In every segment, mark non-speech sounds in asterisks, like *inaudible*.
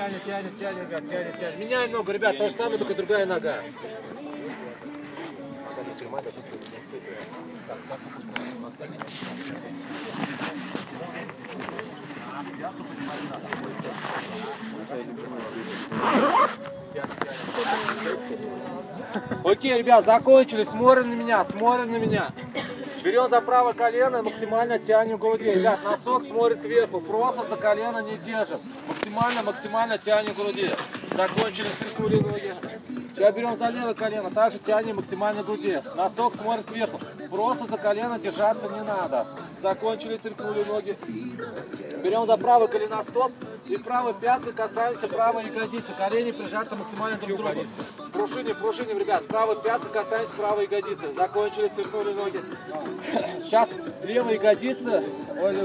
тянет, тянет, тянет, ребят, тянет, тянет. Меняй ногу, ребят, то же самое, только другая нога. Окей, ребят, закончили. Смотрим на меня, смотрим на меня. Берем за правое колено, максимально тянем груди. Ребят, носок смотрит кверху, просто за колено не держим. Максимально, максимально тянем груди. Закончили, стряхнули Сейчас берем за левое колено, также тянем максимально груди. Носок смотрит кверху, просто за колено держаться не надо. Закончили, стряхнули ноги. Берем за правое колено стоп и правой пяткой касаемся правой ягодицы. Колени прижаты максимально друг к другу. Пружиним, пружиним, ребят. Правой пяткой касаемся правой ягодицы. Закончили, свернули ноги. Сейчас левая ягодица. Ой,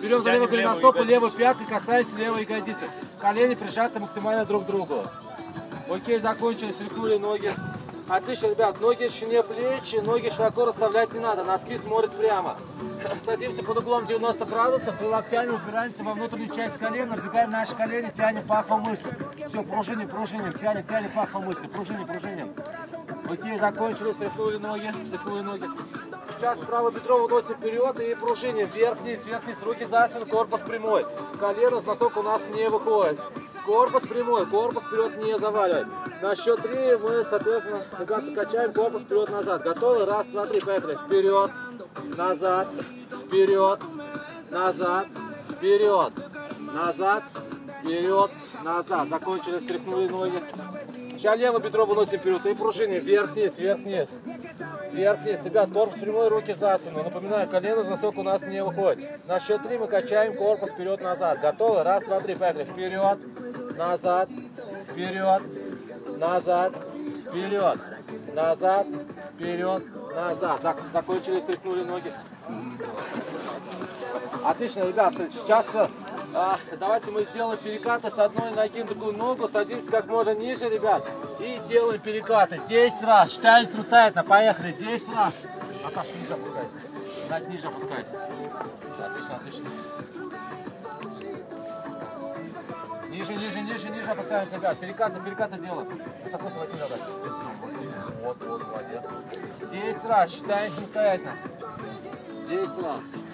берем за левое колено стоп и левой пяткой касаемся левой ягодицы. Колени прижаты максимально друг к другу. Окей, закончили, свернули ноги. Отлично, ребят, ноги шире плечи, ноги широко расставлять не надо, носки смотрят прямо. *laughs* Садимся под углом 90 градусов, и локтями упираемся во внутреннюю часть колена, раздвигаем наши колени, тянем пахом мышцы. Все, пружиним, пружиним, тянем, тянем пахом мышцы, пружиним, пружиним. Окей, закончили, стряхнули ноги, стряхнули ноги. Сейчас правое бедро выносим вперед и пружиним, вверх-вниз, руки за спину, корпус прямой. Колено с носок у нас не выходит. Корпус прямой, корпус вперед не заваливай. На счет три мы, соответственно, качаем корпус вперед-назад. Готовы? Раз, два, три, поехали. Вперед, назад, вперед, назад, вперед, назад, вперед, назад. Закончили, стряхнули ноги. Сейчас левое бедро выносим вперед и пружины вверх-вниз, вверх-вниз. Вверх-вниз. Ребят, корпус прямой, руки за спину. Напоминаю, колено с носок у нас не выходит. На счет три мы качаем корпус вперед-назад. Готовы? Раз, два, три, поехали. Вперед, назад, вперед, назад, вперед, назад, вперед, назад. Так, закончили, стряхнули ноги. Отлично, ребята, сейчас а, давайте мы сделаем перекаты с одной ноги на другую ногу, садимся как можно ниже, ребят, и делаем перекаты. 10 раз, считаем самостоятельно, поехали, 10 раз. Аташ, ниже опускайся, Над ниже опускайся. Отлично, отлично. Ниже, ниже, ниже, ниже опускаемся, ребят, перекаты, перекаты делаем. Высоко схвати надо. Вот, вот, молодец. 10 раз, считаем самостоятельно. 10 раз.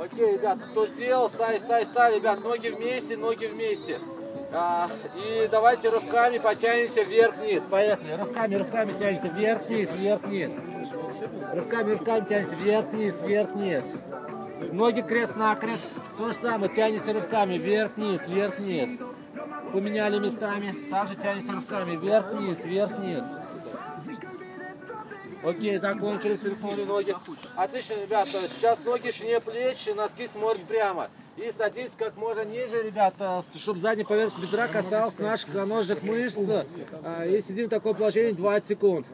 Окей, ребят, кто сделал, ставь, ставь, ставь, ребят, ноги вместе, ноги вместе. А, и давайте рывками потянемся вверх-вниз. Поехали. Рывками, рывками тянемся вверх-вниз, вверх-вниз. Рывками, рывками тянемся вверх-вниз, вверх-вниз. Ноги крест-накрест. То же самое, тянемся рывками вверх-вниз, вверх-вниз. Поменяли местами. Также тянемся рывками вверх-вниз, вверх-вниз. Окей, закончили, сверхнули ноги. Отлично, ребята, сейчас ноги шире плечи, носки смотрят прямо. И садимся как можно ниже, ребята, чтобы задняя поверхность бедра касалась наших икроножных мышц. А, и сидим в таком положении 20 секунд.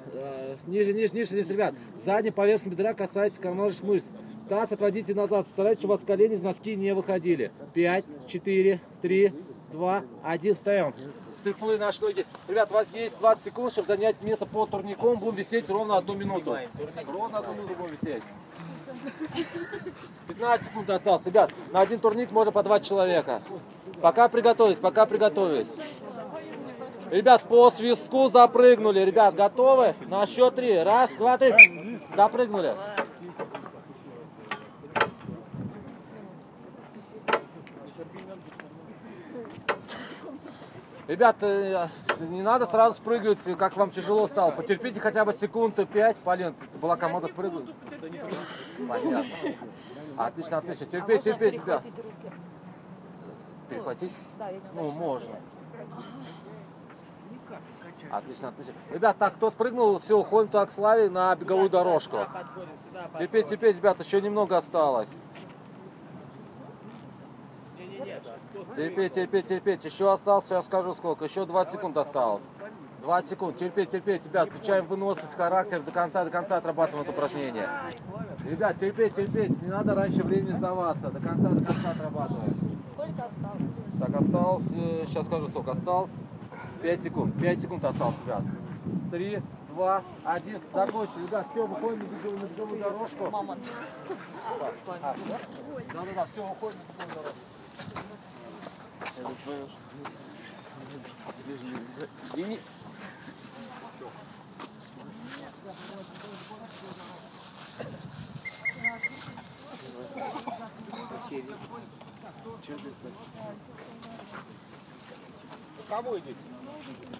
Ниже, ниже, ниже садимся, ребят. Задняя поверхность бедра касается икроножных мышц. Таз отводите назад, старайтесь, чтобы у вас колени из носки не выходили. 5, 4, 3, 2, 1, встаем стряхнули наши ноги. Ребят, у вас есть 20 секунд, чтобы занять место под турником. Будем висеть ровно одну минуту. Ровно одну минуту будем висеть. 15 секунд осталось. Ребят, на один турник можно по два человека. Пока приготовились, пока приготовились. Ребят, по свистку запрыгнули. Ребят, готовы? На счет три. Раз, два, три. Запрыгнули. Ребята, не надо сразу спрыгивать, как вам тяжело стало. Потерпите хотя бы секунды 5. Полин, была команда спрыгнуть. Понятно. Отлично, отлично. Терпеть, терпеть, ребят. Перехватить? Да, я Ну, можно. Отлично, отлично. Ребят, так, кто спрыгнул, все, уходим так с Славе на беговую дорожку. Терпеть, терпеть, ребята, еще немного осталось. Терпеть, терпеть, терпеть. Еще осталось, сейчас скажу сколько. Еще 20 секунд осталось. 20 секунд. Терпеть, терпеть. Ребят, включаем выносливость, характер. До конца, до конца отрабатываем это упражнение. Ребят, терпеть, терпеть. Не надо раньше времени сдаваться. До конца, до конца отрабатываем. Сколько осталось? Так, осталось, э, сейчас скажу сколько. Осталось 5 секунд. 5 секунд осталось, ребят. 3, два, один. Закончили. Ребят, все, выходим на беговую, на беговую дорожку. Мама. Да-да-да, все, выходим на беговую дорожку. Извини. Кому идите?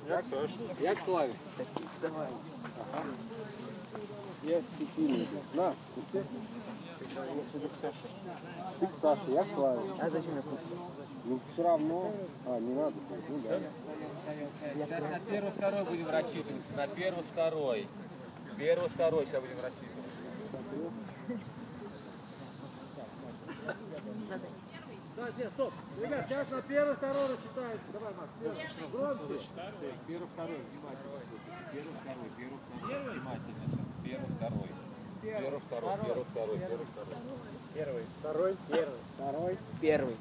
Як теж. Як Славі? Я стихийный. На, ты Ты к Саше, я к Славе. А зачем я Ну все равно. А, не надо. Ну да. Сейчас на первый, второй будем рассчитываться. На первый, второй. Первый, второй сейчас будем рассчитываться. Да, нет, стоп. Ребят, сейчас на первый, второй рассчитаем. Давай, Макс, первый. Громче. Первый, второй, внимательно. Первый, второй, первый, второй. Внимательно сейчас. Первый, второй. Первый, второй, первый, второй, первый, второй. Первый. Второй, первый. Второй. Первый.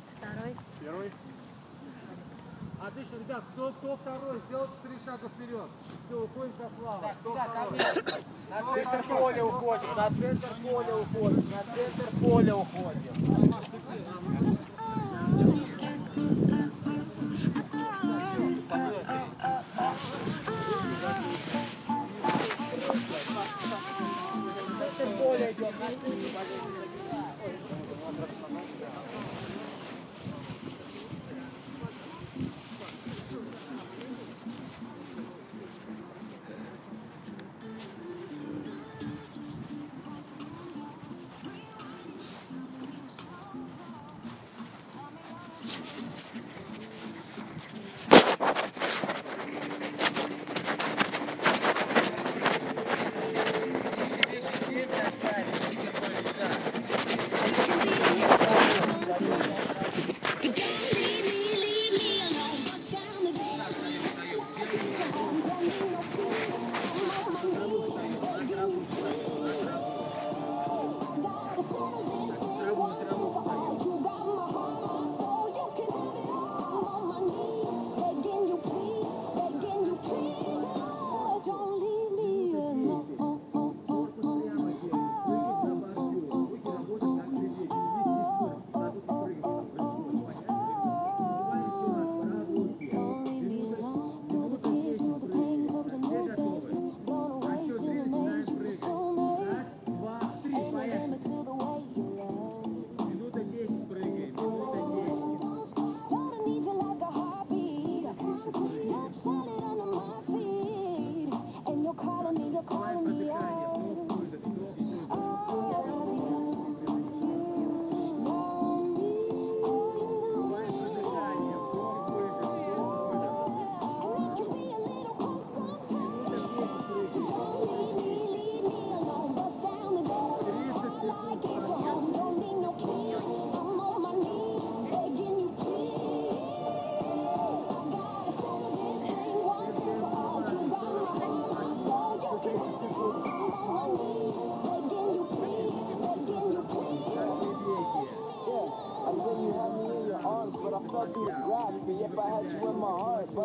Первый. Отлично, ребят, кто, кто второй, сделайте три шага вперед. Все, уходим со славы. Кто второй? На центр поля уходим, на центр поля уходим, на центр поля уходим. Центр поля идет, на центр. Don't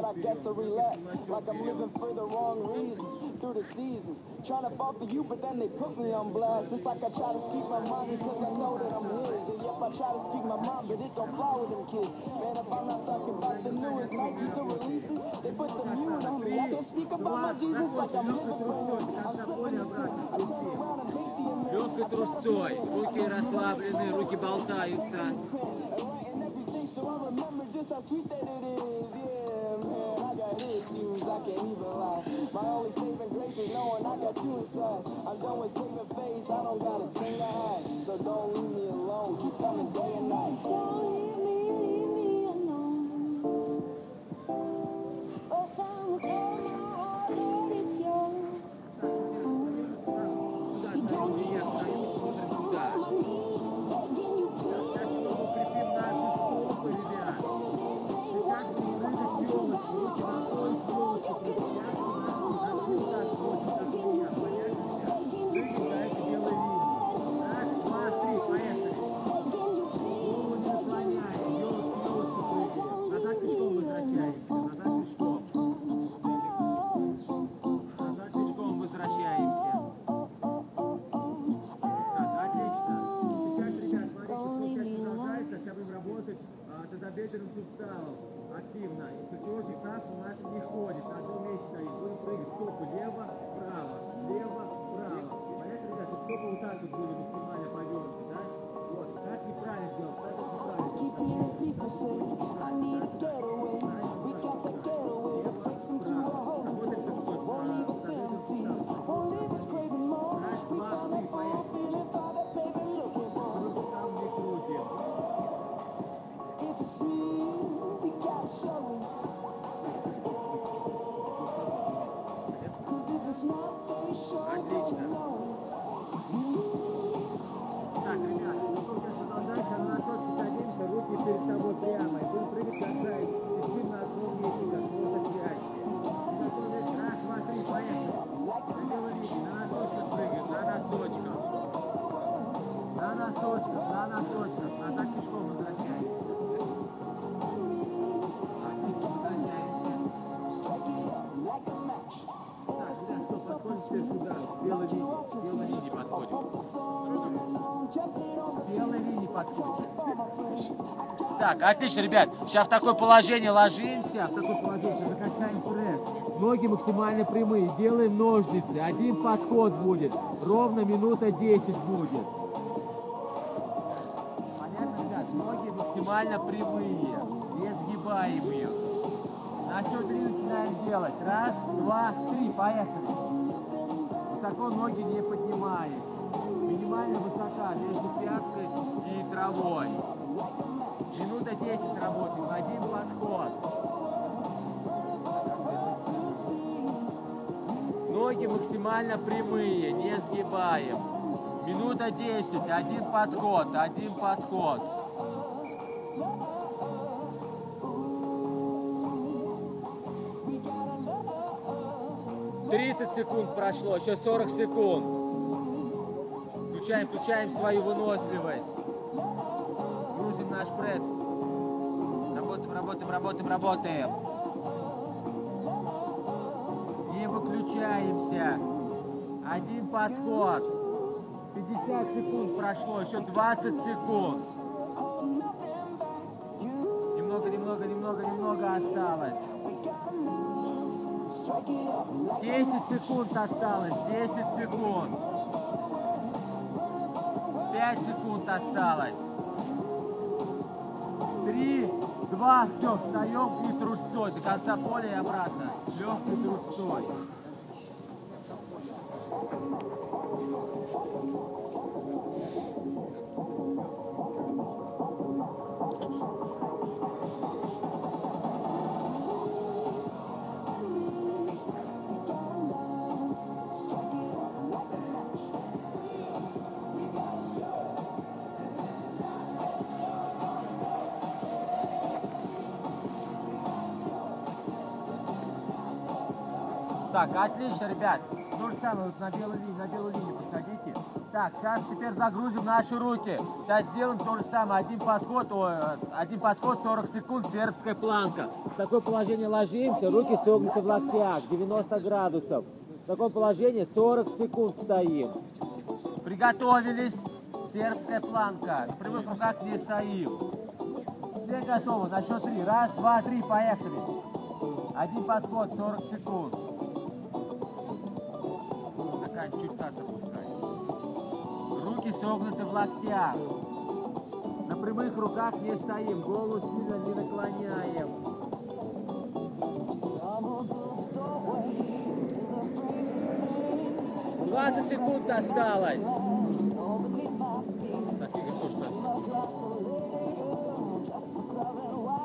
I guess I relapsed. Like I'm living for the wrong reasons, through the seasons. Trying to fall for you, but then they put me on blast. It's like I try to speak my mind because I know that I'm his. And yep, I try to speak my mind, but it don't fly with them kids. Man, if I'm not talking about the newest Nikes or releases, they put the mute on me. I don't speak about my Jesus like I'm living for him. I'm slipping the sin. I turn around and hate the American. Легкой трусцой, руки расслаблены, руки болтаются. writing I can't even lie. My only saving grace is knowing I got you inside. I'm done with saving face, I don't got a thing to hide. So don't leave me alone, keep coming day and night. Don't leave me, leave me alone. First time with тазобедренным суставом активно. И плечевой фиксация у нас не ходит, на одном месте стоит. Будем прыгать стопы лево, право, лево, право. Понятно, ребят, вот стопы вот так вот были максимально повернуты, да? Вот, как неправильно делать, это неправильно. I need Так, отлично, ребят. Сейчас в такое положение ложимся, в такое положение закачаем пресс. Ноги максимально прямые. Делаем ножницы. Один подход будет. Ровно минута 10 будет. Понятно, ребят? Ноги максимально прямые. Не сгибаем ее. На счет три начинаем делать. Раз, два, три. Поехали. Высоко ноги не поднимаем. Минимально высота между пяткой и травой. Минута 10 работаем. Один подход. Ноги максимально прямые, не сгибаем. Минута 10, один подход, один подход. Тридцать секунд прошло, еще 40 секунд. Включаем, включаем свою выносливость. Грузим наш пресс. Работаем, работаем, работаем, работаем. Не выключаемся. Один подход. 50 секунд прошло, еще 20 секунд. Немного, немного, немного, немного осталось. 10 секунд осталось, 10 секунд. 5 секунд осталось. 3, 2, все, встаем и трусцой до конца поля и обратно. Легкой трусцой. Так, отлично, ребят. То же самое, вот на белую линию, на белую линию подходите. Так, сейчас теперь загрузим наши руки. Сейчас сделаем то же самое. Один подход, ой, один подход, 40 секунд, сербская планка. В такое положение ложимся, руки согнуты в локтях, 90 градусов. В таком положении 40 секунд стоим. Приготовились. Сербская планка. На прямых руках не стоим. Все готовы. На счет три. Раз, два, три. Поехали. Один подход, 40 секунд. Согнуты в локтях. На прямых руках не стоим. Голову сильно не наклоняем. Двадцать секунд осталось.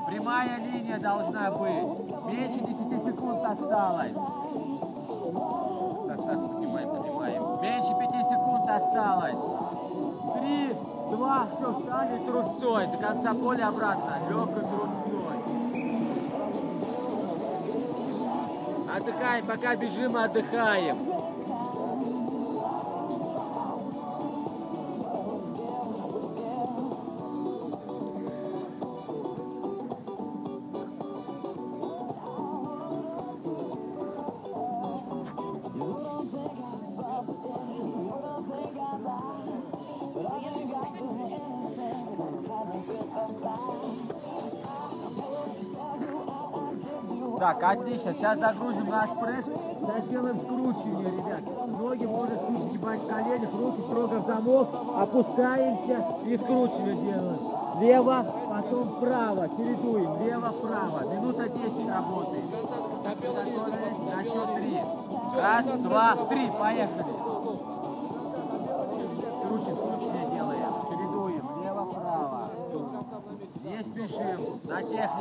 Прямая линия должна быть. Меньше 10 секунд осталось. Так, так, поднимаем, поднимаем. Меньше 5 секунд осталось. Три, два, все, встали трусцой. До конца поля обратно. Легкой трусцой. Отдыхаем, пока бежим, отдыхаем. Так, отлично. Сейчас загрузим наш пресс. Сейчас сделаем скручивание, ребят. Ноги можно чуть сгибать в коленях, руки строго в замок. Опускаемся и скручивание делаем. Лево, потом вправо. Чередуем. Лево, вправо. Минута 10 работаем. На счет три. Раз, два, три. Поехали. Крутим, крутим делаем. Чередуем. Лево, вправо. Не спешим. На делаем.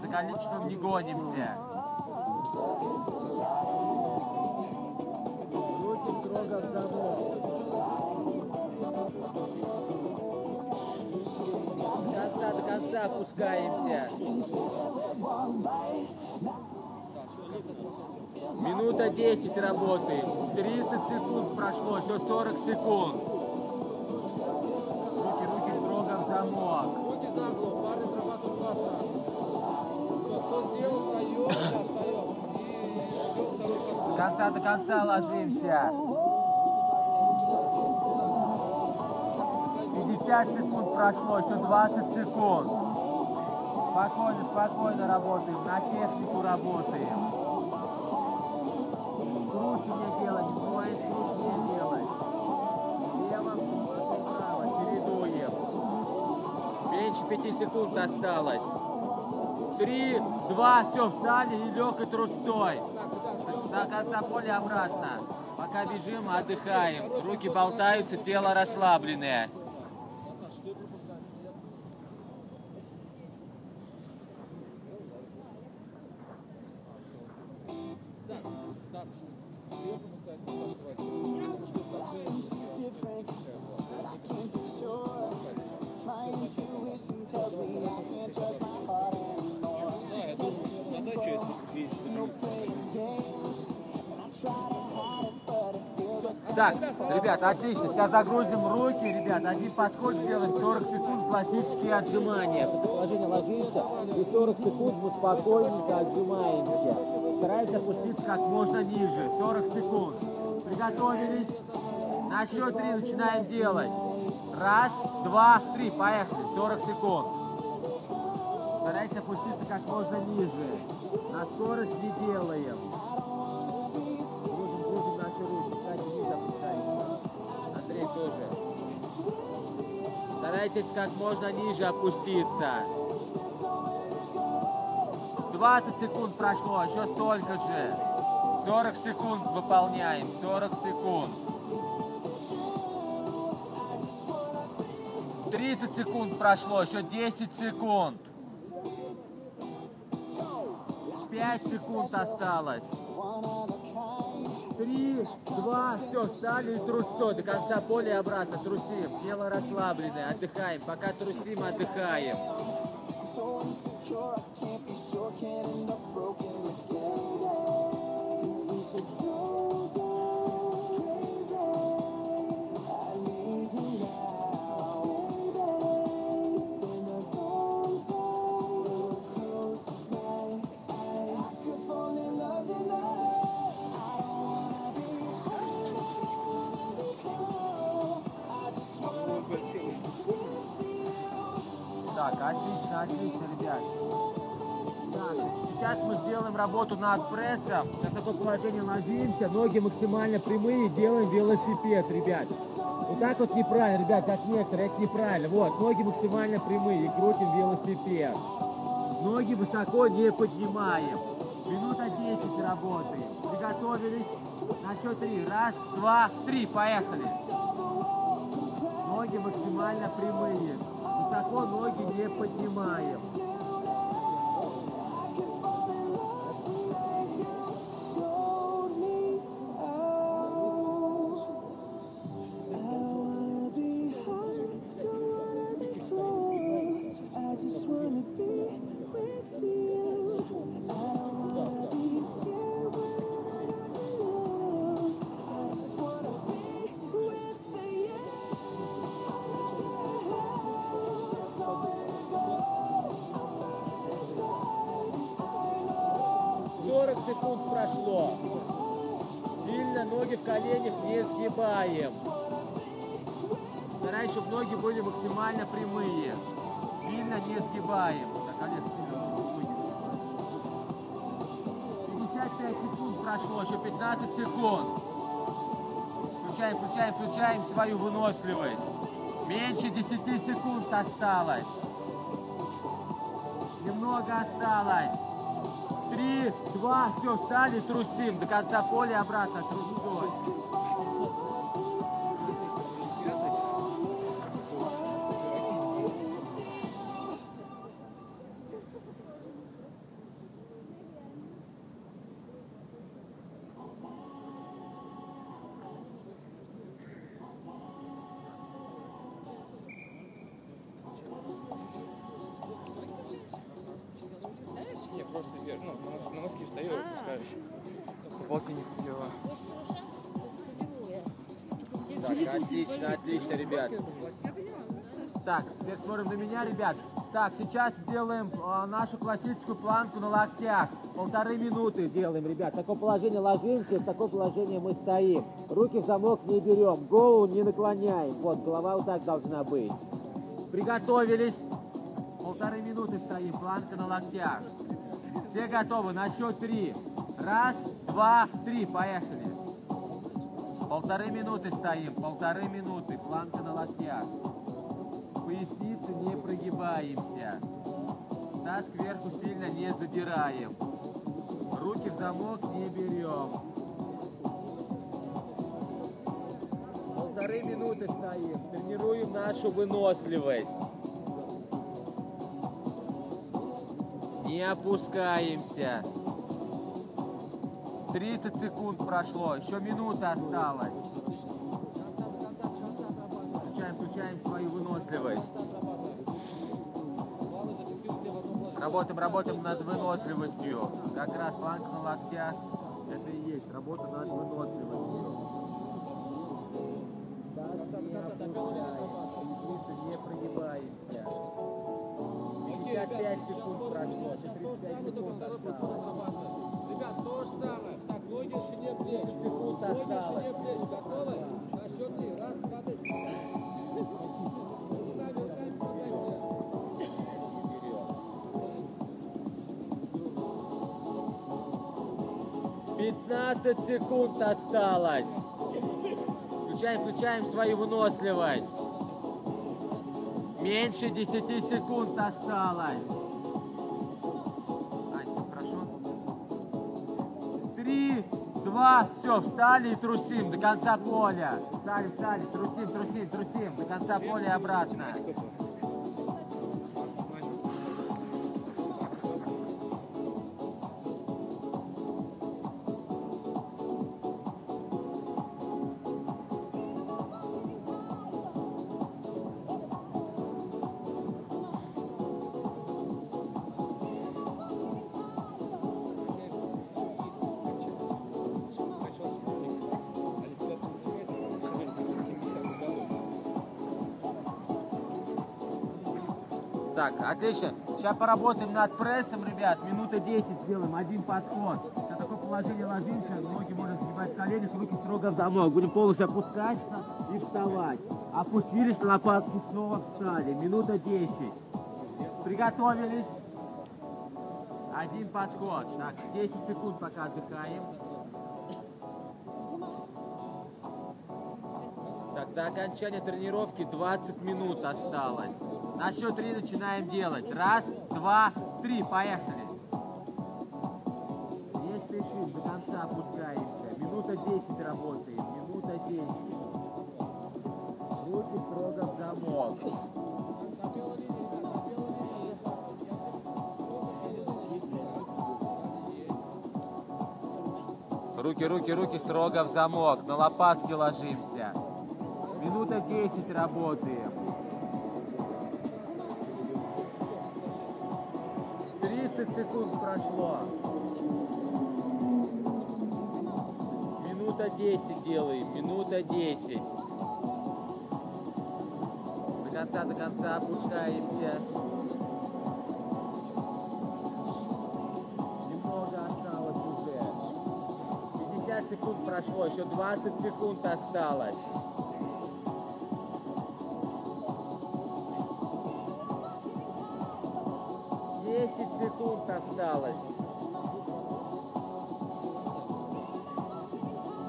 За количеством не гонимся. До конца, до конца опускаемся. Минута 10 работаем. 30 секунд прошло, еще 40 секунд. Руки, руки в замок. Руки за голову, зарабатывают два конца, до конца ложимся. 50 секунд прошло, еще 20 секунд. Спокойно, спокойно работаем, на технику работаем. Скручивание делать, двое скручивание делать. Лево, право, чередуем. Меньше 5 секунд осталось. Три, два, все, встали и легкой трусцой. До конца поля обратно. Пока бежим, отдыхаем. Руки болтаются, тело расслабленное. Ребят, отлично. Сейчас загрузим руки, ребят. Один подход сделаем, 40 секунд классические отжимания. Положение ложишься и 40 секунд мы спокойненько отжимаемся. Стараемся опуститься как можно ниже. 40 секунд. Приготовились. На счет три начинаем делать. Раз, два, три. Поехали. 40 секунд. Старайтесь опуститься как можно ниже. На скорость не делаем. Старайтесь как можно ниже опуститься. 20 секунд прошло, еще столько же. 40 секунд выполняем, 40 секунд. 30 секунд прошло, еще 10 секунд. 5 секунд осталось. Три, два, все, встали и трусцой. До конца поля обратно трусим. Тело расслабленное, отдыхаем. Пока трусим, отдыхаем. Отлично, отлично, ребят. Так, сейчас мы сделаем работу над прессом. На такое положение ложимся, ноги максимально прямые, делаем велосипед, ребят. Вот так вот неправильно, ребят, как некоторые, это неправильно. Вот, ноги максимально прямые и крутим велосипед. Ноги высоко не поднимаем. Минута 10 работаем. Приготовились. На счет три. Раз, два, три. Поехали. Ноги максимально прямые. Высоко ноги не поднимаем. Чтобы ноги были максимально прямые. Сильно не сгибаем. Так, Олег, сильно ноги выгибай. 25 секунд прошло, еще 15 секунд. Включаем, включаем, включаем свою выносливость. Меньше 10 секунд осталось. Немного осталось. Три, два, все, встали, трусим. До конца поля обратно трусой. Ребят. Так, теперь смотрим на меня, ребят. Так, сейчас сделаем а, нашу классическую планку на локтях. Полторы минуты делаем, ребят. Такое положение ложимся, в такое положение мы стоим. Руки в замок не берем, голову не наклоняем. Вот, голова вот так должна быть. Приготовились. Полторы минуты стоим, планка на локтях. Все готовы? На счет три. Раз, два, три. Поехали. Полторы минуты стоим, полторы минуты, планка на локтях. Поясницу не прогибаемся. Таз кверху сильно не задираем. Руки в замок не берем. Полторы минуты стоим, тренируем нашу выносливость. Не опускаемся. 30 секунд прошло, еще минута осталась. Включаем, включаем свою выносливость. Работаем, работаем над выносливостью. Как раз планка на локтях. Это и есть работа над выносливостью. Не прогибаемся. 55 секунд прошло. еще 35 секунд осталось. Ребят, то же самое. Секунд Ноги в шире осталось. плеч. Готовы? На счет три. Раз, два, три. 15 секунд осталось. Включаем, включаем свою выносливость. Меньше 10 секунд осталось. Все, встали и трусим до конца поля. Встали, встали, трусим, трусим, трусим до конца поля и обратно. Так, отлично. Сейчас поработаем над прессом, ребят. Минута 10 сделаем, один подход. На такое положение ложимся, ноги можно сгибать в коленях, руки строго в замок. Будем полностью опускаться и вставать. Опустились на лопатки, снова встали. Минута 10. Приготовились. Один подход. Так, 10 секунд пока отдыхаем. Так, до окончания тренировки 20 минут осталось. На счет три начинаем делать. Раз, два, три. Поехали. Не спешим, до конца опускаемся. Минута 10 работаем. Минута 10. Руки строго в замок. Руки, руки, руки строго в замок. На лопатки ложимся. Минута 10 работаем. Секунд прошло. Минута 10 делаем. Минута 10. До конца, до конца опускаемся. Немного осталось уже. 50 секунд прошло, еще 20 секунд осталось. Секунд осталось.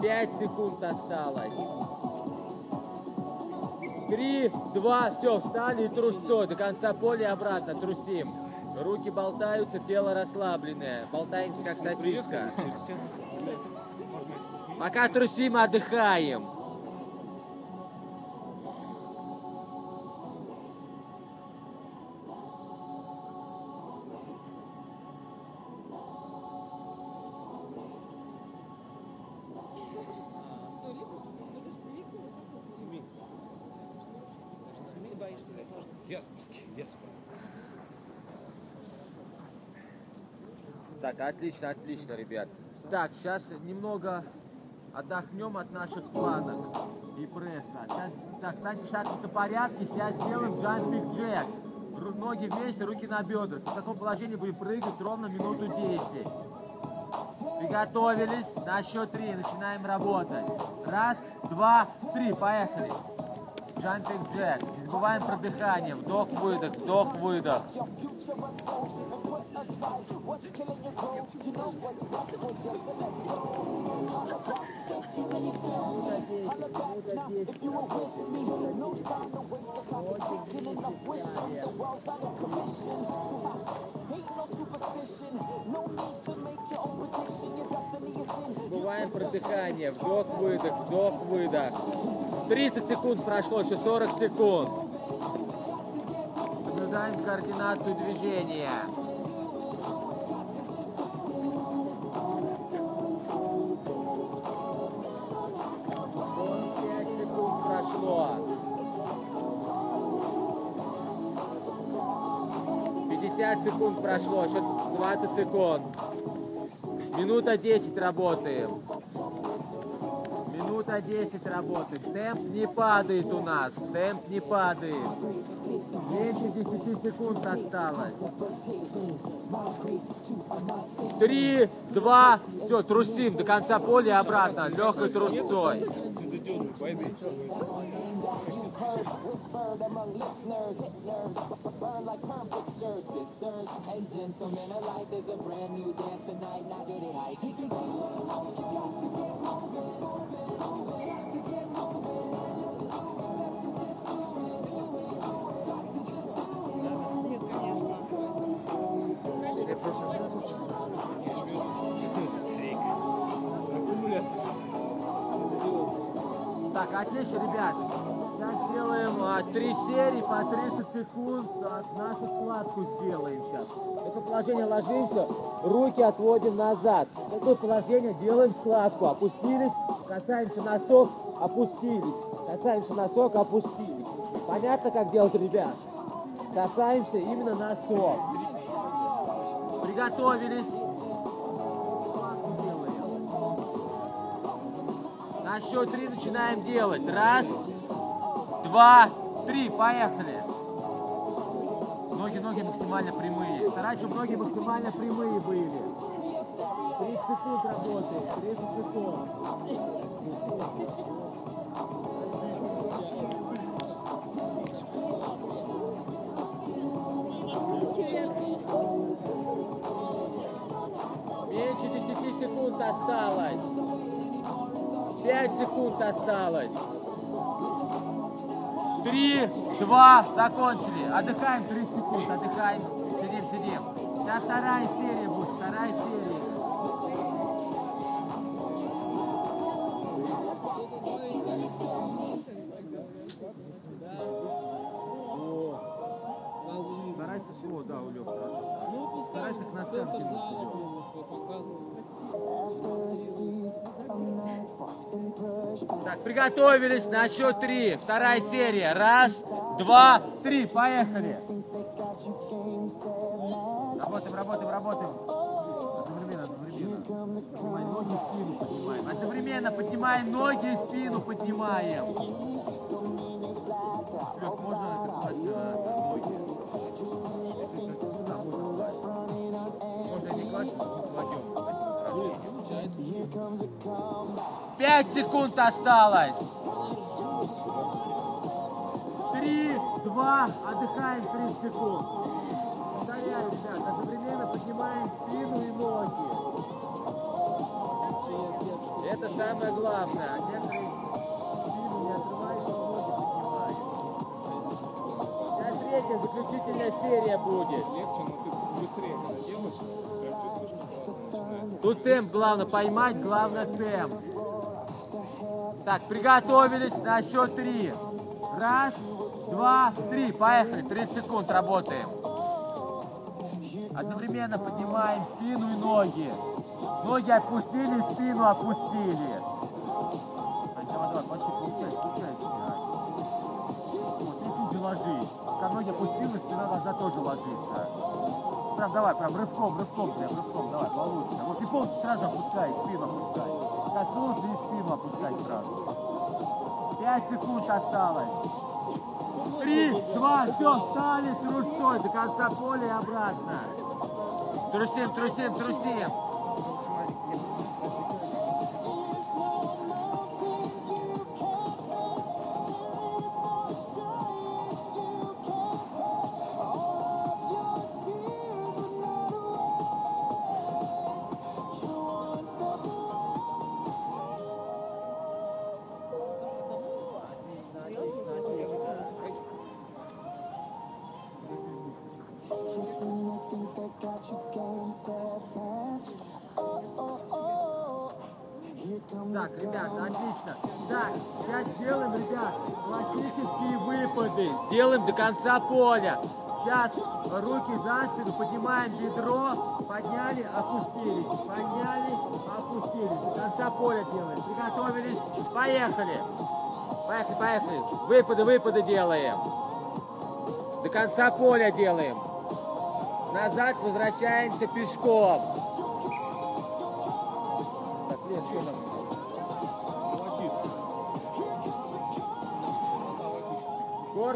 5 секунд осталось. Три, два, все, встали и трусцой. До конца поля и обратно трусим. Руки болтаются, тело расслабленное. Болтаемся, как сосиска. Пока трусим, отдыхаем. Отлично, отлично, ребят. Так, сейчас немного отдохнем от наших планок и пресса. Сейчас, так, станьте шагом по порядке, сейчас сделаем джампинг джек. Ноги вместе, руки на бедрах. В таком положении будем прыгать ровно минуту 10. Приготовились. На счет три начинаем работать. Раз, два, три. Поехали. Джампинг джек. Не забываем про дыхание. Вдох-выдох, вдох-выдох. Aside what's killing your growth. You know what's for you, so let's go. Holla back if you really feel me. Holla back now if you were with me. No time to waste, the clock is ticking enough wishing. The world's out of commission. Ain't no superstition, no need to make your own prediction. Your destiny is in. You Забываем про дыхание. Вдох-выдох, вдох-выдох. 30 секунд прошло, еще 40 секунд. Соблюдаем координацию движения. 50 секунд прошло, еще 20 секунд. Минута 10 работаем. Минута 10 работаем. Темп не падает у нас. Темп не падает. Меньше 10 секунд осталось. Три, два, все, трусим до конца поля и обратно. Легкой трусцой. whispered like perm pictures, sisters and gentlemen alike. There's a brand new dance tonight, now get it hype. You do it, you got to get moving, moving, moving, got to get moving. Так, отлично, ребят. Сейчас сделаем а, три серии по 30 секунд. А, нашу складку сделаем сейчас. Это положение ложимся, руки отводим назад. Такое положение делаем складку. Опустились, касаемся носок, опустились. Касаемся носок, опустились. Понятно, как делать, ребят? Касаемся именно носок. Приготовились. Делаем. На счет три начинаем делать. Раз, два, три. Поехали. Ноги, ноги максимально прямые. Старайтесь, чтобы ноги максимально прямые были. 30 секунд работаем. 30 секунд. Меньше 10 секунд осталось. 5 секунд осталось. Три, два, закончили. Отдыхаем 30 секунд, отдыхаем. Сидим, сидим. Сейчас вторая серия будет, вторая серия. Старайся, о, да, улег. Старайся к ногам тянуть, Так, приготовились на счет три. Вторая серия. Раз, два, три. Поехали. Работаем, работаем, работаем. Одновременно, одновременно. Поднимаем ноги, спину поднимаем. Одновременно поднимаем ноги, спину поднимаем. Лёх, можно это класть ноги? Можно не класть. Пять секунд осталось. Три, два, отдыхаем 30 секунд. Повторяю, одновременно поднимаем спину и ноги. Это самое главное. А некоторые спину не отрывают, и ноги поднимают. Сейчас третья заключительная серия будет. Легче, но ты быстрее когда делаешь, Тут темп главное поймать, главное темп. Так, приготовились на счет три. Раз, два, три. Поехали. 30 секунд работаем. Одновременно поднимаем спину и ноги. Ноги отпустили, спину опустили. Вот, ложись. Пока ноги опустила, спина должна тоже ложиться. Прям давай, прям рывком, рывком, прям рывком, давай, получится. Вот и полностью сразу опускай, спину опускай. Коснулся и спину опускай сразу. Пять секунд осталось. Три, два, все, встали, трусой до конца поля и обратно. Трусим, трусим, трусим. Так, gun. отлично. Так, сейчас делаем, ребят, классические выпады. Делаем до конца поля. Сейчас руки за спину, поднимаем бедро, подняли, опустились, подняли, опустились. До конца поля делаем. Приготовились, поехали. Поехали, поехали. Выпады, выпады делаем. До конца поля делаем. Назад возвращаемся пешком.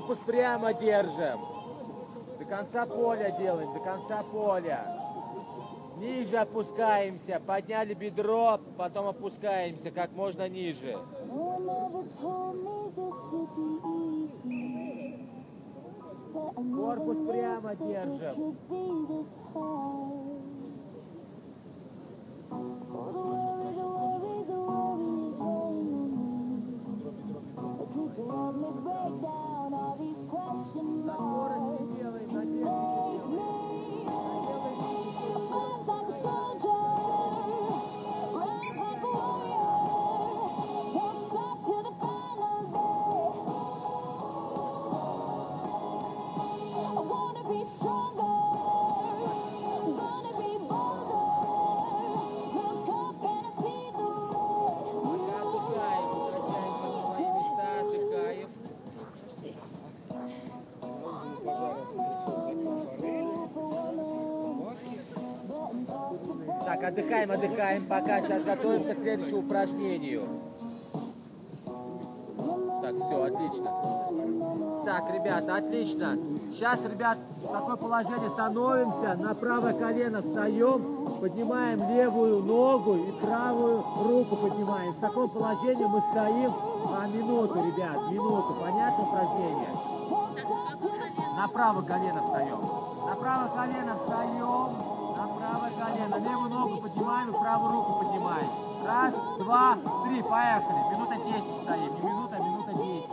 Корпус прямо держим. До конца поля делаем, до конца поля. Ниже опускаемся. Подняли бедро, потом опускаемся как можно ниже. Корпус прямо держим. Oh, could you help me break down all these question marks? Так, отдыхаем, отдыхаем, пока сейчас готовимся к следующему упражнению. Так, все, отлично. Так, ребята, отлично. Сейчас, ребят, в такое положение становимся, на правое колено встаем, поднимаем левую ногу и правую руку поднимаем. В таком положении мы стоим а, минуту, ребят, минуту. Понятно упражнение? На правое колено встаем. На правое колено встаем. На правое колено. Левую ногу поднимаем и правую руку поднимаем. Раз, два, три. Поехали. Минута 10 стоим. Не минута, а минута 10.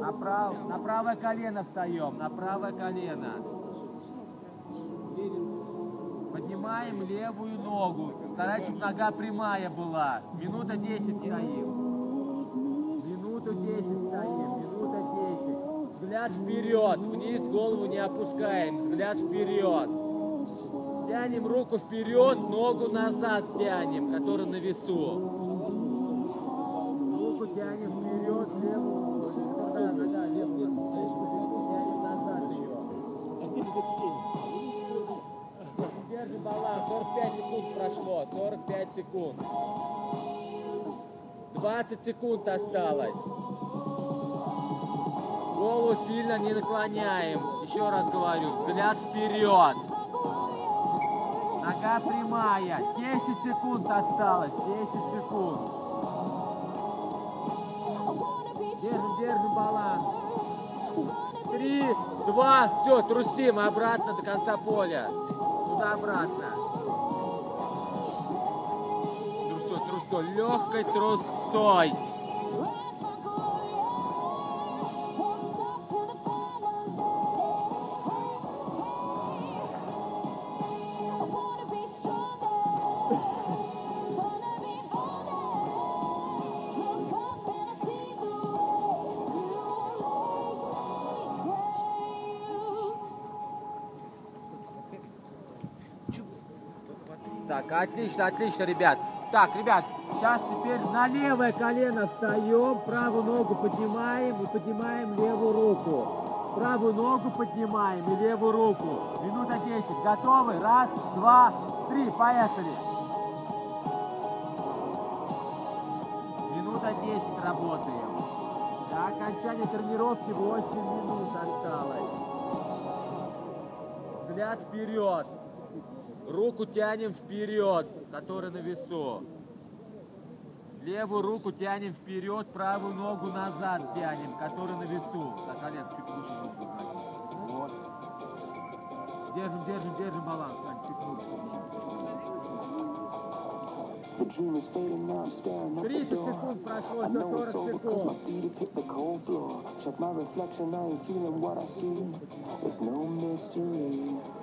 На, прав... на правое колено встаем. На правое колено. Поднимаем левую ногу. Старайтесь, чтобы нога прямая была. Минута 10 стоим. Минуту 10 стоим, минута 10. Взгляд вперед, вниз голову не опускаем, взгляд вперед. Тянем руку вперед, ногу назад тянем, которая на весу. Руку тянем вперед, левую, да, да, да, левую, тянем назад ее. Держим баланс, 45 секунд прошло, 45 секунд. 20 секунд осталось. Голову сильно не наклоняем. Еще раз говорю, взгляд вперед. Нога прямая. 10 секунд осталось. 10 секунд. Держим, держим баланс. Три, два, все, трусим обратно до конца поля. туда-обратно. Трусой, трусой, легкой трусой. Отлично, отлично, ребят. Так, ребят, сейчас теперь на левое колено встаем, правую ногу поднимаем и поднимаем левую руку. Правую ногу поднимаем и левую руку. Минута 10. Готовы? Раз, два, три. Поехали. Минута 10 работаем. До окончания тренировки 8 минут осталось. Взгляд вперед. Руку тянем вперед, которая на весу. Левую руку тянем вперед, правую ногу назад тянем, которая на весу. Так, Олег, чуть выше руку. Вот. Держим, держим, держим баланс. Ань, чуть the 30 door. секунд прошло, еще know it's 40 over cause my секунд. Check my reflection, I ain't feeling what I see. It's no mystery.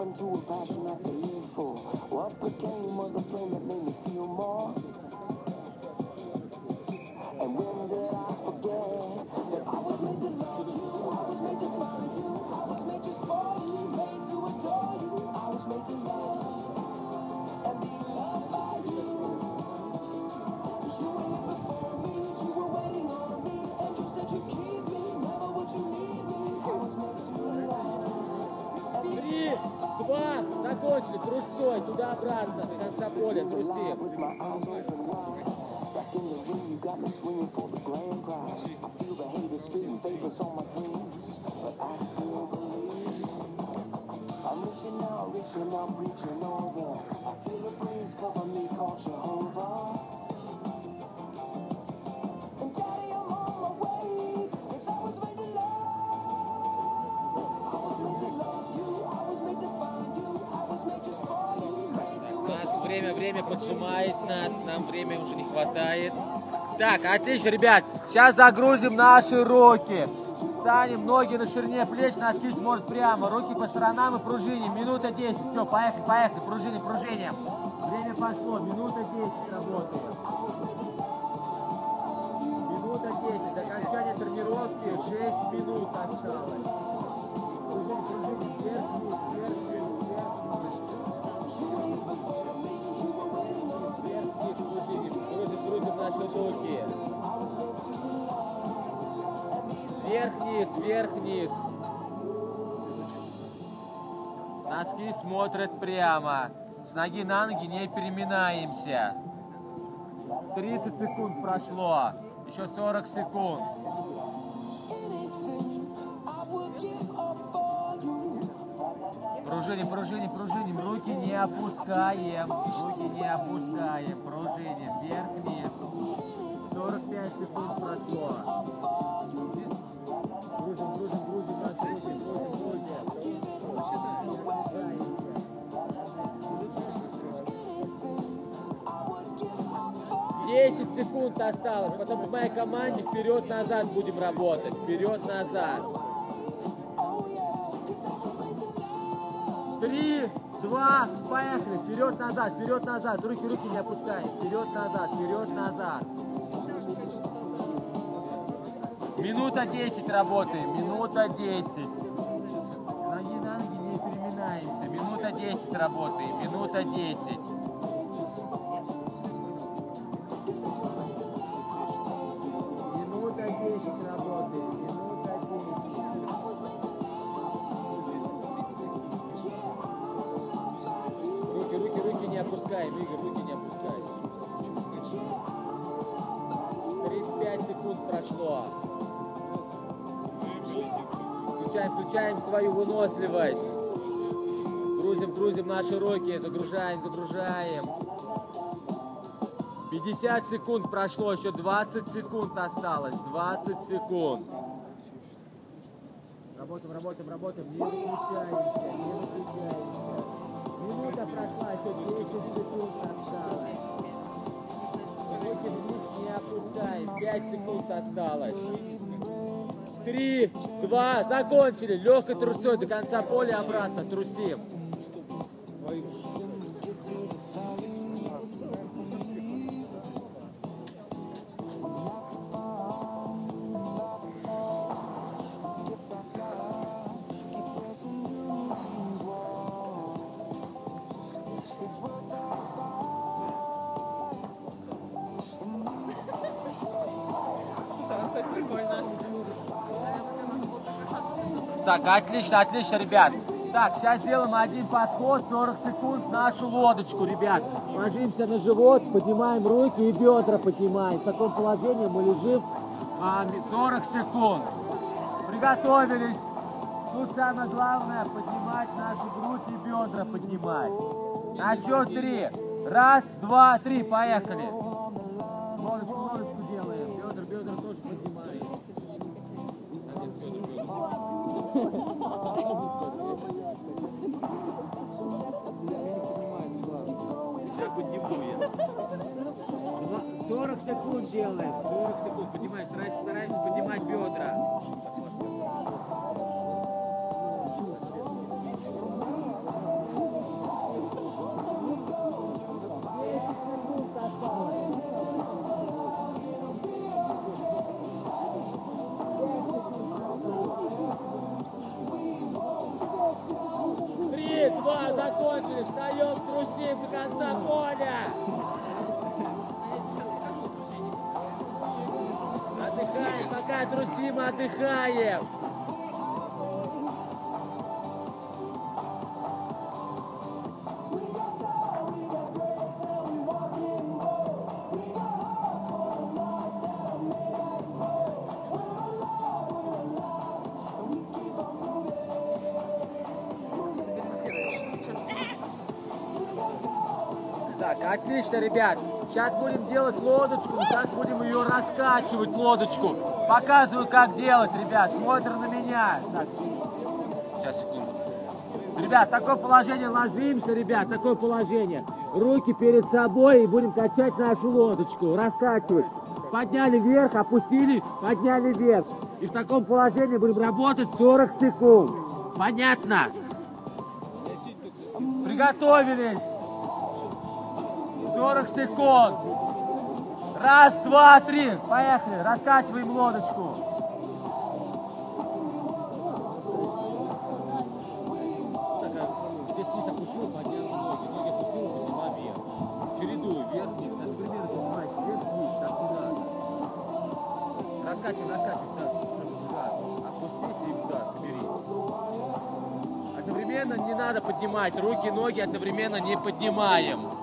Happened to a passion I live for? What became of the flame that made me feel more? два, закончили. Трусой, туда-обратно, до конца поля, трусим. With my eyes open wide. Back in the ring, you got me swinging for the grand prize. I feel the haters spitting vapors on my dreams, but I still believe. I'm reaching out, reaching, I'm reaching over. Нас время, поджимает нас, нам время уже не хватает. Так, отлично, ребят, сейчас загрузим наши руки. Станем, ноги на ширине плеч, носки смотрят прямо, руки по сторонам и пружиним. Минута 10, все, поехали, поехали, пружиним, пружиним. Время пошло, минута 10 работаем. Минута 10, до окончания тренировки 6 минут осталось. Пружиним, пружиним, руки. Вверх-вниз, вверх-вниз. Носки смотрят прямо. С ноги на ноги не переминаемся. 30 секунд прошло. Еще 40 секунд. Пружиним, пружиним, пружиним. Руки не опускаем. Руки не опускаем. Пружиним. Вверх-вниз. 45 секунд прошло. Грузим, грузим, грузим наши руки. Грузим, грузим. 10 секунд осталось. Потом в моей команде вперед-назад будем работать. Вперед-назад. Три, два, поехали. Вперед-назад, вперед-назад. Руки, руки не опускаем. Вперед-назад, вперед-назад. Минута 10 работаем. Минута 10. Ноги на ноги не переминаемся. Минута 10 работаем. Минута 10. Включаем, свою выносливость. Грузим, грузим наши руки, загружаем, загружаем. 50 секунд прошло, еще 20 секунд осталось. 20 секунд. Работаем, работаем, работаем. Не выключаемся, не выключаемся. Минута прошла, еще 10 секунд осталось. Руки вниз не опускаем. 5 секунд осталось. Три, два, закончили. Легкой трусой до конца поля обратно трусим. Так, отлично, отлично, ребят. Так, сейчас сделаем один подход, 40 секунд нашу лодочку, ребят. Ложимся на живот, поднимаем руки и бедра поднимаем. В таком положении мы лежим а, 40 секунд. Приготовились. Тут самое главное поднимать нашу грудь и бедра поднимать. На счет три. Раз, два, три, поехали. Секунд делаем. Отдыхаем. Так, отлично, ребят. Сейчас будем делать лодочку, сейчас будем ее раскачивать, лодочку. Показываю, как делать, ребят. Смотрим на меня. Так, сейчас, секунду. Ребят, такое положение ложимся, ребят, такое положение. Руки перед собой и будем качать нашу лодочку, раскачивать. Подняли вверх, опустили, подняли вверх. И в таком положении будем работать 40 секунд. Понятно? Приготовились. 40 секунд. Раз, два, три. Поехали. Раскачиваем лодочку. Здесь низ опустил, поднял ноги. Ноги опустил, поднимай вверх. Чередуй. Вверх, вниз. Так, примерно поднимай. Вверх, вниз. Так не надо. Раскачивай, раскачивай. Так. Опустись и да, соберись. Одновременно не надо поднимать. Руки, ноги одновременно не поднимаем.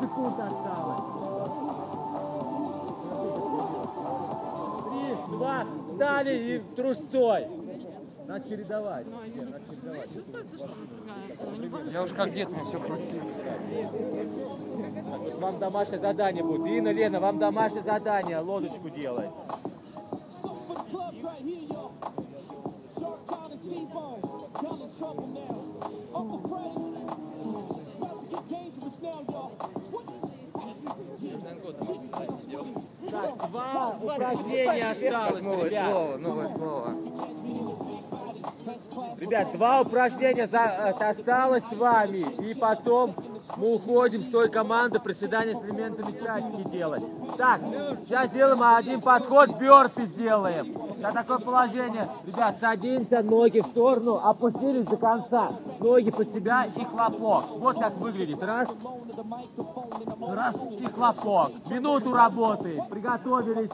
Секунд осталось. Три, два, встали и трусцой. Надо чередовать. Надо чередовать. Я уж как дед, мне все Вам домашнее задание будет. Инна, Лена, вам домашнее задание. Лодочку делать. Два упражнения осталось, ребят. новое слово. Ребят, два упражнения за, осталось с вами. И потом мы уходим с той команды приседания с элементами статики делать. Так, сейчас сделаем один подход, бёрпи сделаем. За такое положение. Ребят, садимся, ноги в сторону, опустились до конца. Ноги под себя и хлопок. Вот как выглядит. Раз, раз и хлопок. Минуту работы. Приготовились.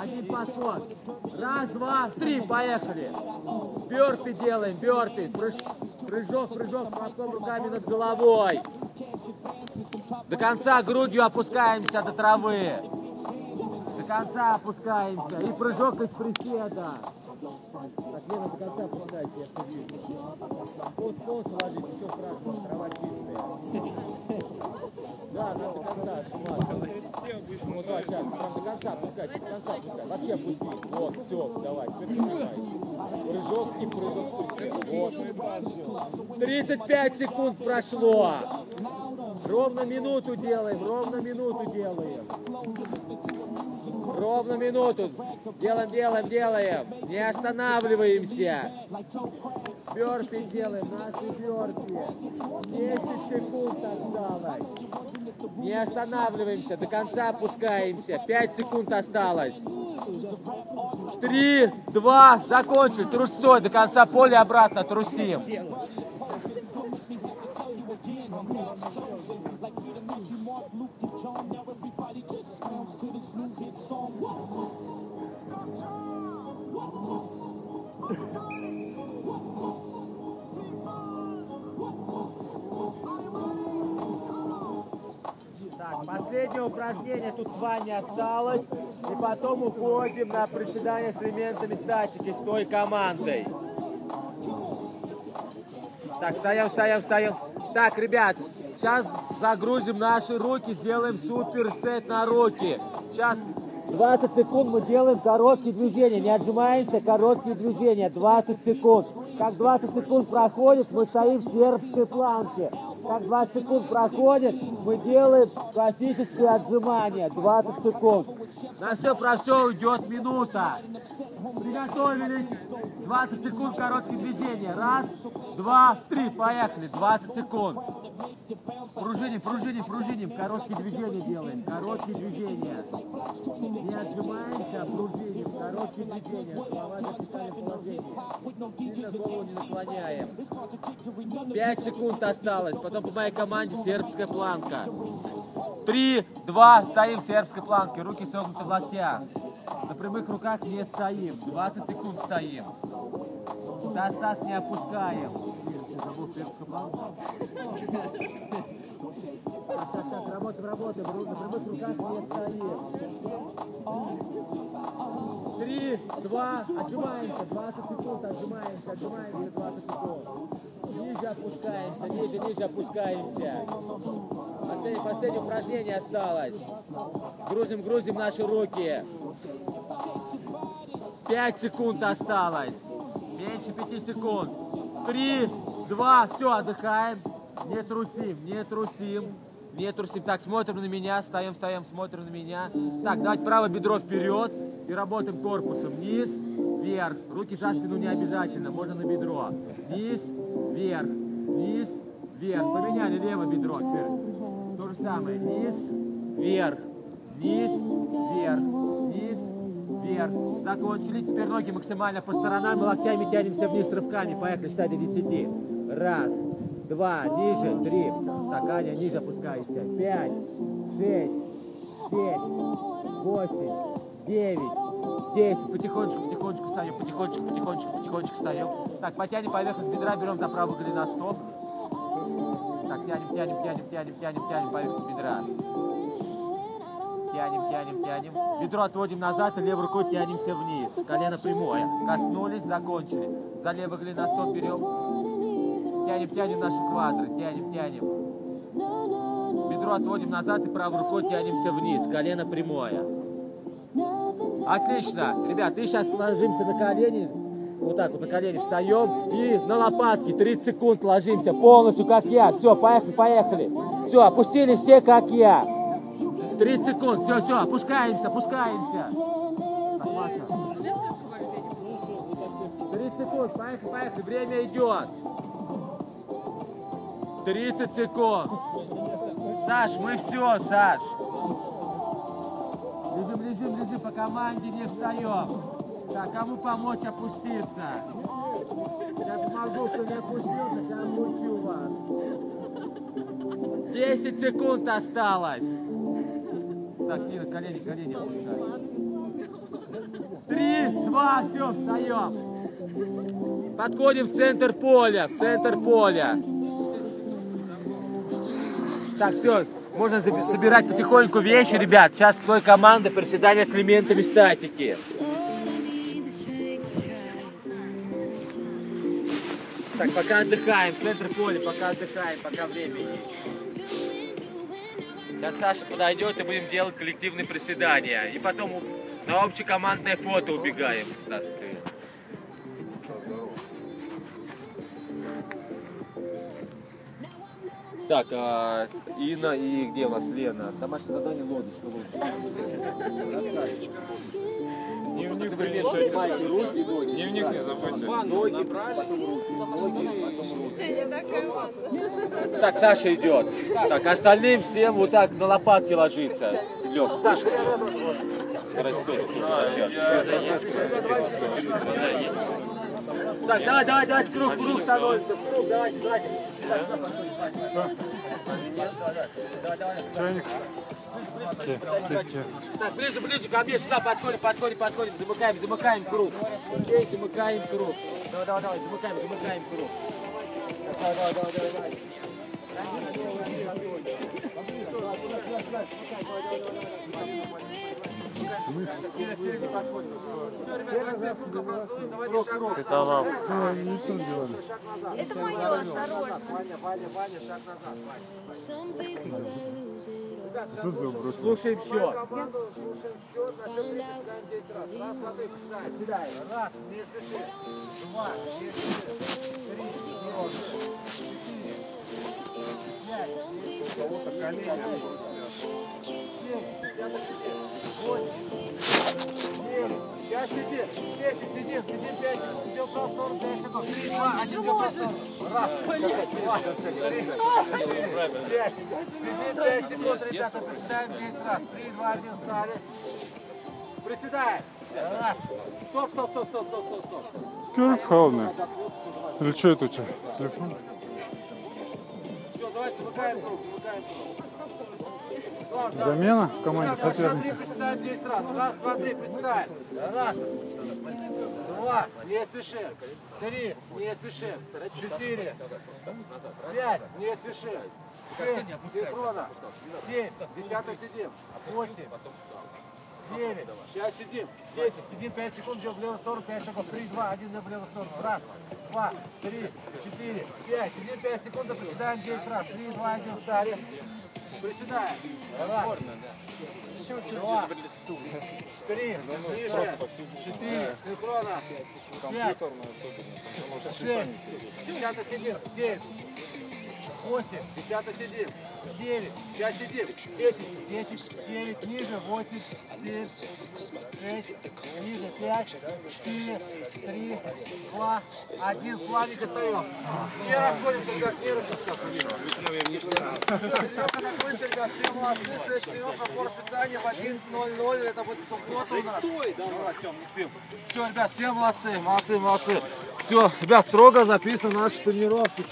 Один подход. Раз, два, три. Поехали. Бёрпи делаем, бёрпи. Прыж- прыжок, прыжок, хлопком руками над головой. До конца грудью опускаемся до травы. До конца опускаемся. И прыжок из приседа. Так, Лена, до конца опускайте я все вижу. Вот, вот, ложись, все страшно, трава чистая. Да, да, до конца, шла. Ну да, сейчас, до конца опускайте до конца опускай. Вообще опусти. Вот, все, давай, теперь прыжок и прыжок. Вот, 35 секунд прошло. Ровно минуту делаем, ровно минуту делаем. Ровно минуту. Делаем, делаем, делаем. Не останавливаемся. Бёрпи делаем, наши бёрпи. 10 секунд осталось. Не останавливаемся, до конца опускаемся. 5 секунд осталось. Три, два, закончили. Трусцой до конца поля обратно трусим. Так, последнее упражнение тут с вами осталось. И потом уходим на приседания с элементами статики с той командой. Так, встаем, встаем, встаем. Так, ребят, сейчас загрузим наши руки, сделаем суперсет на руки. Сейчас 20 секунд мы делаем короткие движения. Не отжимаемся, короткие движения. 20 секунд. Как 20 секунд проходит, мы стоим в сербской планке. Как 20 секунд проходит, мы делаем классические отжимания. 20 секунд. На все про все уйдет минута. Приготовились. 20 секунд короткие движения. Раз, два, три. Поехали. 20 секунд. Пружиним, пружиним, пружиним. Короткие движения делаем. Короткие движения. Не отжимаемся, а пружиним. Короткие движения. Голова не наклоняем. 5 секунд осталось. Потом по моей команде сербская планка. Три, два, стоим в сербской планке. Руки согнуты в локтях. На прямых руках не стоим. 20 секунд стоим. Таз, таз не опускаем. Забыл сербскую планку. Так, так, работаем, работаем. Ру- На прямых руках не стоим. Три, два, отжимаемся. 20 секунд, отжимаемся, отжимаемся 20 секунд. Ниже опускаемся, ниже, ниже опускаемся. Последнее, последнее упражнение осталось. Грузим, грузим наши руки. Пять секунд осталось. Меньше пяти секунд. Три, два, все, отдыхаем. Не трусим, не трусим. Не трусим. Так, смотрим на меня, встаем, встаем, смотрим на меня. Так, давайте правое бедро вперед и работаем корпусом. Вниз, вверх. Руки за спину не обязательно, можно на бедро. Вниз, вверх, вниз, вверх. Поменяли левое бедро теперь. То же самое. Вниз, вверх, вниз, вверх, вниз, вверх. Закончили. Теперь ноги максимально по сторонам и локтями тянемся вниз рывками. Поехали, до 10. Раз, два, ниже, три. Так, Аня, ниже опускайся. Пять, шесть, семь, восемь, девять, десять. Потихонечку, потихонечку встаем, потихонечку, потихонечку, потихонечку встаем. Так, потянем поверхность бедра, берем за правый голеностоп. Так, тянем, тянем, тянем, тянем, тянем, тянем поверхность бедра. Тянем, тянем, тянем. Бедро отводим назад, и левой рукой тянемся вниз. Колено прямое. Коснулись, закончили. За левый голеностоп берем. Тянем, тянем наши квадры. Тянем, тянем. Бедро отводим назад и правой рукой тянемся вниз. Колено прямое. Отлично. Ребят, и сейчас ложимся на колени. Вот так вот на колени встаем и на лопатки 30 секунд ложимся полностью, как я. Все, поехали, поехали. Все, опустились все, как я. 30 секунд, все, все, опускаемся, опускаемся. Так, Маша. 30 секунд, поехали, поехали, время идет. 30 секунд. Саш, мы все, Саш. Лежим, лежим, лежим, по команде не встаем. Так, кому помочь опуститься? Я помогу, кто не опустился, сейчас мучу вас. 10 секунд осталось. Так, Нина, колени, колени опускай. Три, два, все, встаем. Подходим в центр поля, в центр поля. Так, все, можно собирать потихоньку вещи, ребят. Сейчас с той команды приседания с элементами статики. Так, пока отдыхаем, центр поля, пока отдыхаем, пока время есть. Сейчас Саша подойдет и будем делать коллективные приседания. И потом на общекомандное фото убегаем. Стас, привет. Так, а, Инна и где у нас Лена? Домашнее задание лодочка. Дневник Дневник не забудьте. Ноги, потом руки. *laughs* Так, Саша идет. Так, остальным всем вот так на лопатки ложиться. Лег, Саша. Скоростной. Так, давай, давай, давай, круг, круг становится, круг, давайте, давайте. Так, ближе, ближе ко мне, сюда подходим, подходим, подходим, замыкаем, замыкаем круг. Окей, замыкаем круг. Давай, давай, давай, замыкаем, замыкаем круг. Давай, давай, давай, давай, давай. Все, ребята, давай круг образуем, давайте шаг назад. Это вам. Это мое, осторожно. Ваня, Ваня, Ваня, шаг назад. Lose it all. Слушаем счет. Found out Раз, смотри, считай, седай. Раз, не спеши. Два, не спеши. Три, четыре, пять, Сейчас сидим, десять, сидим, сидим пять, сидим в сторону, пять шагов, три, два, один, два, раз, два, три, пять, сидим пять секунд, ребята, приседаем 10 раз, три, два, один, встали, приседаем, раз, стоп, стоп, стоп, стоп, стоп, стоп, стоп, Как холодно. Или что это у тебя? Телефон? все, давайте замыкаем круг, замыкаем круг. Замена в команде соперника. три, приседаем 10 раз. Раз, два, три, приседаем. Раз, два, не спешим. Три, не спешим. Четыре, пять, не спешим. Шесть, синхрона. Семь, десятый сидим. Восемь, девять, сейчас сидим. Десять, сидим пять секунд, идем в левую сторону, пять шагов. Три, два, один, в левую сторону. Раз, два, три, четыре, пять. Сидим пять секунд, приседаем 10 раз. Три, два, один, встали. Приседаем. Раз. Еще чуть-чуть Два. Три. Тише. Четыре. Синхрона. Компьютерная особенно. Шесть. Десятый сидит. Семь. Восемь. Десятый сидит. 9, сейчас сидим, 10, 10, 9, ниже, 8, 7, 6, ниже, 5, 4, 3, 2, 1, плавненько остаем Не расходимся, как не расходимся. Все молодцы, Все, ребят, все молодцы, молодцы, молодцы. Все, ребят, строго записано наши тренировки.